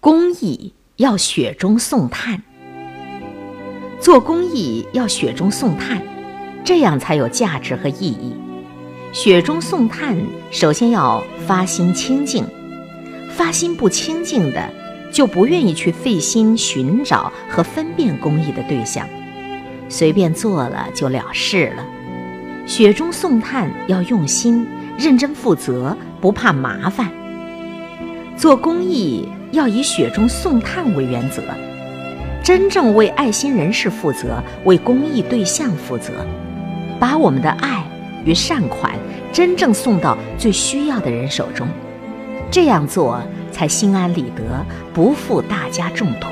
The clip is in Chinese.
公益要雪中送炭。做公益要雪中送炭，这样才有价值和意义。雪中送炭，首先要发心清净，发心不清净的，就不愿意去费心寻找和分辨公益的对象，随便做了就了事了。雪中送炭要用心、认真负责，不怕麻烦。做公益要以雪中送炭为原则。真正为爱心人士负责，为公益对象负责，把我们的爱与善款真正送到最需要的人手中，这样做才心安理得，不负大家重托。